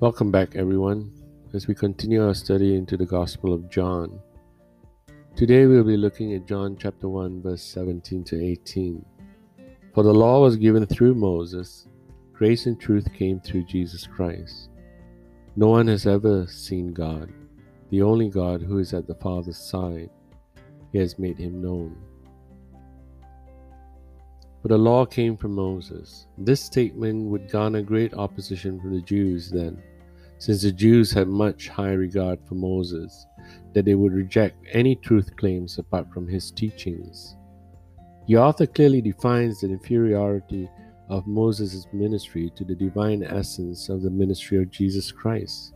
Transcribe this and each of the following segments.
Welcome back, everyone, as we continue our study into the Gospel of John. Today we'll be looking at John chapter 1, verse 17 to 18. For the law was given through Moses, grace and truth came through Jesus Christ. No one has ever seen God, the only God who is at the Father's side. He has made him known. For the law came from Moses. This statement would garner great opposition from the Jews then since the Jews had much high regard for Moses, that they would reject any truth claims apart from his teachings. The author clearly defines the inferiority of Moses' ministry to the divine essence of the ministry of Jesus Christ.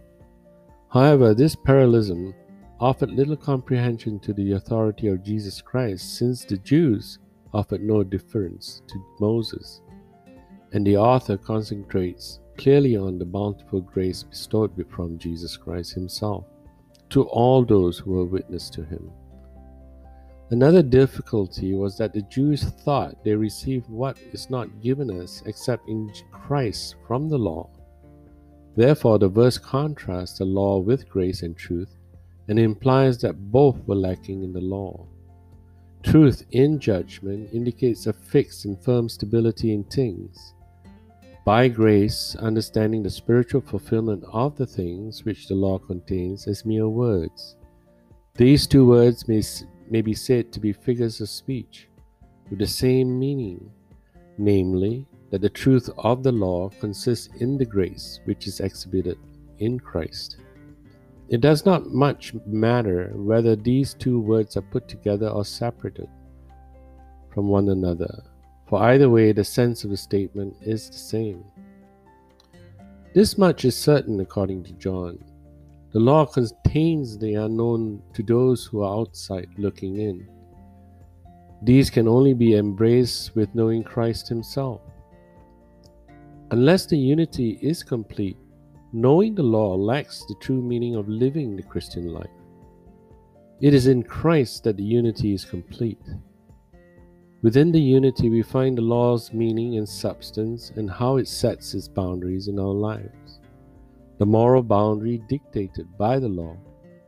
However, this parallelism offered little comprehension to the authority of Jesus Christ, since the Jews offered no difference to Moses, and the author concentrates clearly on the bountiful grace bestowed from Jesus Christ Himself to all those who were witness to Him. Another difficulty was that the Jews thought they received what is not given us except in Christ from the law. Therefore, the verse contrasts the law with grace and truth and implies that both were lacking in the law. Truth in judgment indicates a fixed and firm stability in things by grace, understanding the spiritual fulfillment of the things which the law contains as mere words. These two words may, may be said to be figures of speech with the same meaning, namely, that the truth of the law consists in the grace which is exhibited in Christ. It does not much matter whether these two words are put together or separated from one another either way, the sense of the statement is the same. This much is certain according to John. The law contains the unknown to those who are outside looking in. These can only be embraced with knowing Christ Himself. Unless the unity is complete, knowing the law lacks the true meaning of living the Christian life. It is in Christ that the unity is complete. Within the unity, we find the law's meaning and substance and how it sets its boundaries in our lives. The moral boundary dictated by the law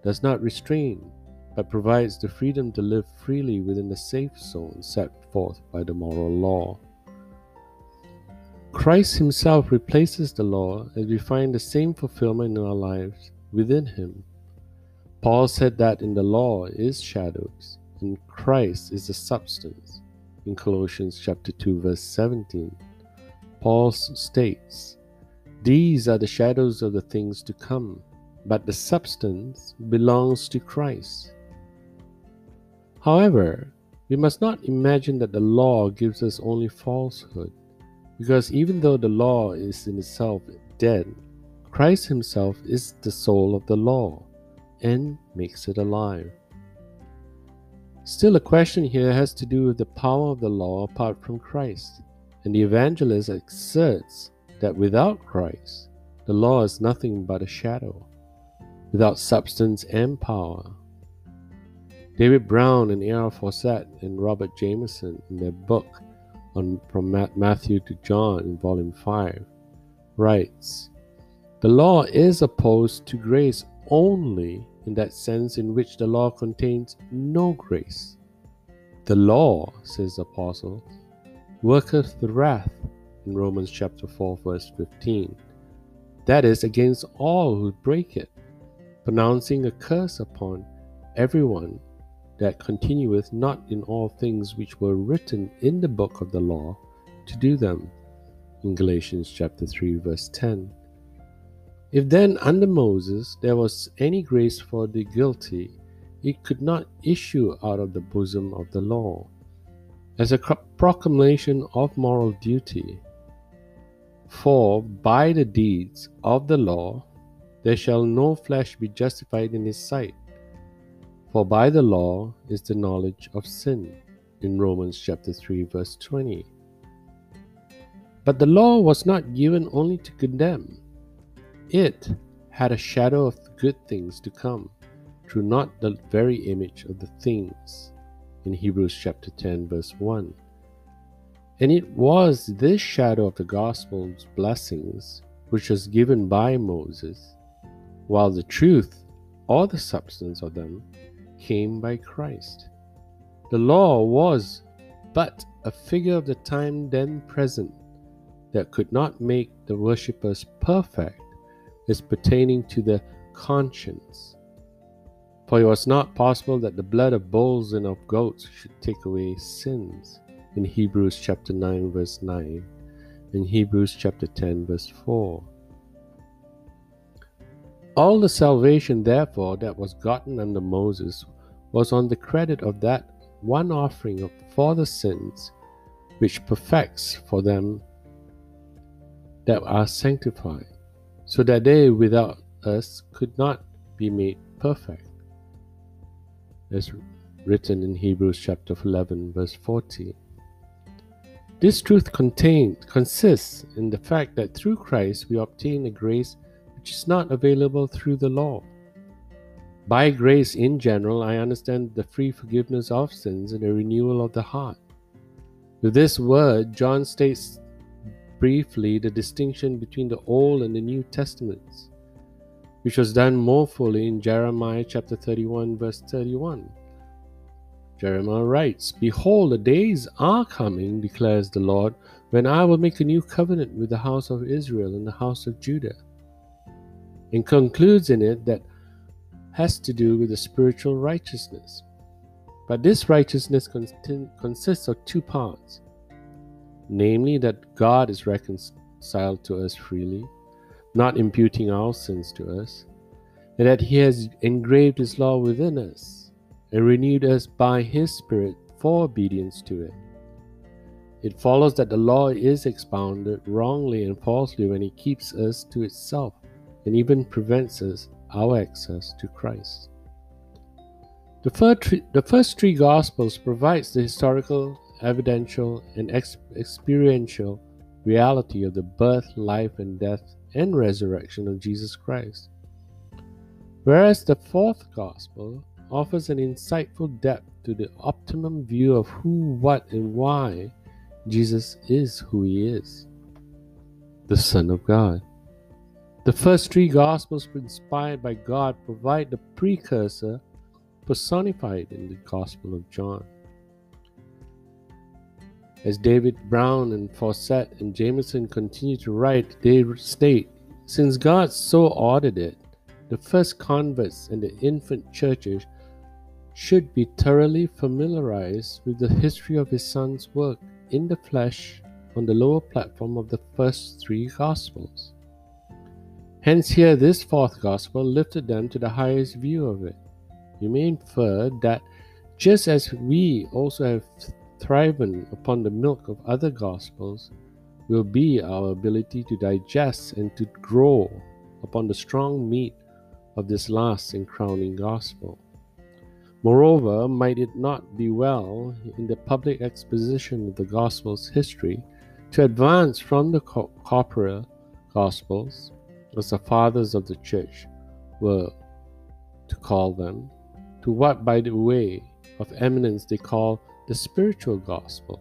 does not restrain, but provides the freedom to live freely within the safe zone set forth by the moral law. Christ Himself replaces the law as we find the same fulfillment in our lives within Him. Paul said that in the law is shadows, and Christ is the substance in Colossians chapter 2 verse 17. Paul states, These are the shadows of the things to come, but the substance belongs to Christ. However, we must not imagine that the law gives us only falsehood, because even though the law is in itself dead, Christ Himself is the soul of the law and makes it alive. Still, a question here has to do with the power of the law apart from Christ, and the evangelist asserts that without Christ, the law is nothing but a shadow, without substance and power. David Brown and A.R. Fausset and Robert Jamieson, in their book on From Matthew to John in Volume 5, writes The law is opposed to grace only in that sense in which the law contains no grace. The law, says the apostle, worketh wrath in Romans chapter 4, verse 15. That is against all who break it, pronouncing a curse upon everyone that continueth not in all things which were written in the book of the law to do them. In Galatians chapter 3, verse 10. If then under Moses there was any grace for the guilty, it could not issue out of the bosom of the law, as a proclamation of moral duty. For by the deeds of the law there shall no flesh be justified in his sight. For by the law is the knowledge of sin, in Romans chapter 3, verse 20. But the law was not given only to condemn it had a shadow of the good things to come, through not the very image of the things. In Hebrews chapter 10, verse 1. And it was this shadow of the gospel's blessings which was given by Moses, while the truth, or the substance of them, came by Christ. The law was but a figure of the time then present that could not make the worshippers perfect as pertaining to the conscience. For it was not possible that the blood of bulls and of goats should take away sins. In Hebrews chapter 9, verse 9, and Hebrews chapter 10, verse 4. All the salvation, therefore, that was gotten under Moses was on the credit of that one offering for the sins which perfects for them that are sanctified, so that they without us could not be made perfect. As written in Hebrews chapter 11, verse 40. This truth contained consists in the fact that through Christ we obtain a grace which is not available through the law. By grace in general, I understand the free forgiveness of sins and a renewal of the heart. With this word, John states briefly the distinction between the Old and the New Testaments, which was done more fully in Jeremiah chapter 31, verse 31. Jeremiah writes, Behold, the days are coming, declares the Lord, when I will make a new covenant with the house of Israel and the house of Judah. And concludes in it that has to do with the spiritual righteousness. But this righteousness consists of two parts namely, that God is reconciled to us freely, not imputing our sins to us, and that He has engraved His law within us and renewed us by His Spirit for obedience to it. It follows that the law is expounded wrongly and falsely when it keeps us to itself and even prevents us our access to Christ. The first, three, the first three Gospels provides the historical, evidential, and ex- experiential reality of the birth, life, and death and resurrection of Jesus Christ. Whereas the fourth Gospel offers an insightful depth to the optimum view of who, what, and why Jesus is who he is the Son of God. The first three Gospels, inspired by God, provide the precursor personified in the Gospel of John. As David Brown and Fausset and Jamieson continue to write, they state Since God so ordered it, the first converts and the infant churches should be thoroughly familiarized with the history of his son's work in the flesh on the lower platform of the first three Gospels. Hence, here this fourth Gospel lifted them to the highest view of it. You may infer that just as we also have thriven upon the milk of other Gospels, will be our ability to digest and to grow upon the strong meat of this last and crowning Gospel. Moreover, might it not be well in the public exposition of the Gospel's history to advance from the corporeal Gospels, as the fathers of the Church were to call them, to what, by the way of eminence, they call the spiritual gospel.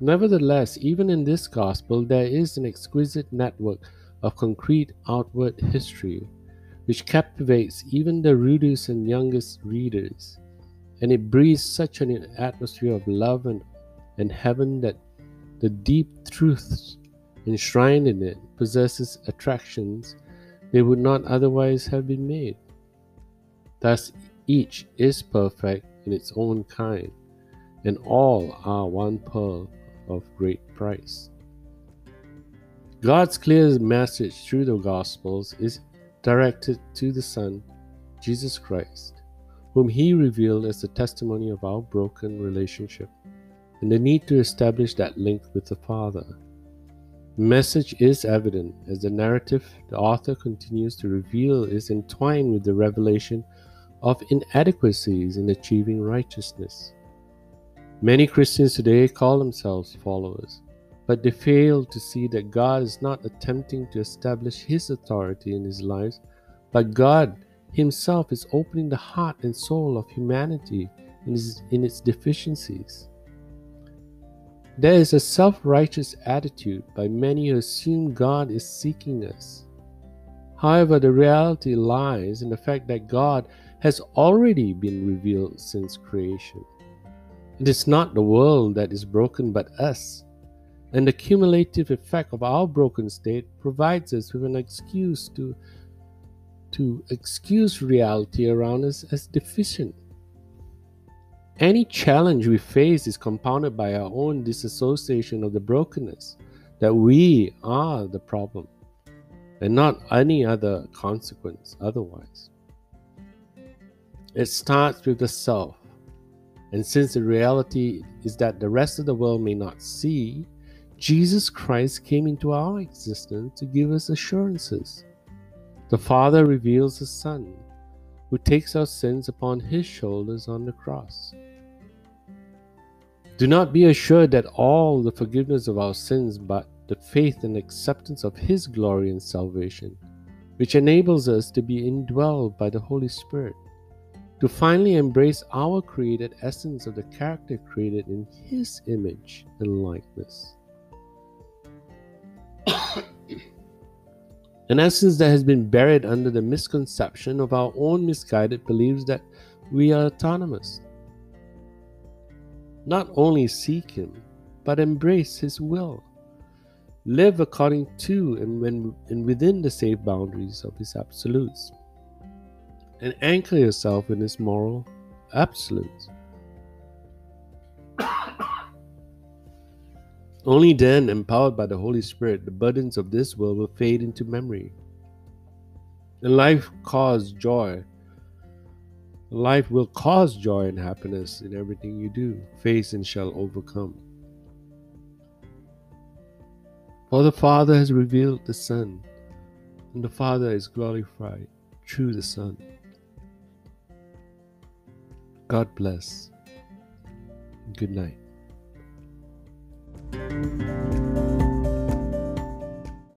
Nevertheless, even in this gospel, there is an exquisite network of concrete outward history which captivates even the rudest and youngest readers, and it breathes such an atmosphere of love and, and heaven that the deep truths enshrined in it possesses attractions they would not otherwise have been made. Thus, each is perfect in its own kind, and all are one pearl of great price. God's clear message through the Gospels is directed to the Son, Jesus Christ, whom He revealed as the testimony of our broken relationship and the need to establish that link with the Father. The message is evident as the narrative the author continues to reveal is entwined with the revelation of inadequacies in achieving righteousness. Many Christians today call themselves followers, but they fail to see that God is not attempting to establish His authority in His lives, but God Himself is opening the heart and soul of humanity in, his, in its deficiencies. There is a self righteous attitude by many who assume God is seeking us. However, the reality lies in the fact that God has already been revealed since creation. It is not the world that is broken, but us. And the cumulative effect of our broken state provides us with an excuse to, to excuse reality around us as deficient. Any challenge we face is compounded by our own disassociation of the brokenness, that we are the problem, and not any other consequence otherwise. It starts with the self, and since the reality is that the rest of the world may not see, Jesus Christ came into our existence to give us assurances. The Father reveals the Son, who takes our sins upon his shoulders on the cross. Do not be assured that all the forgiveness of our sins, but the faith and acceptance of His glory and salvation, which enables us to be indwelled by the Holy Spirit, to finally embrace our created essence of the character created in His image and likeness. An essence that has been buried under the misconception of our own misguided beliefs that we are autonomous, not only seek Him, but embrace His will. Live according to and, when, and within the safe boundaries of His absolutes. And anchor yourself in His moral absolutes. Only then, empowered by the Holy Spirit, the burdens of this world will fade into memory. And life cause joy Life will cause joy and happiness in everything you do, face and shall overcome. For the Father has revealed the Son, and the Father is glorified through the Son. God bless. Good night.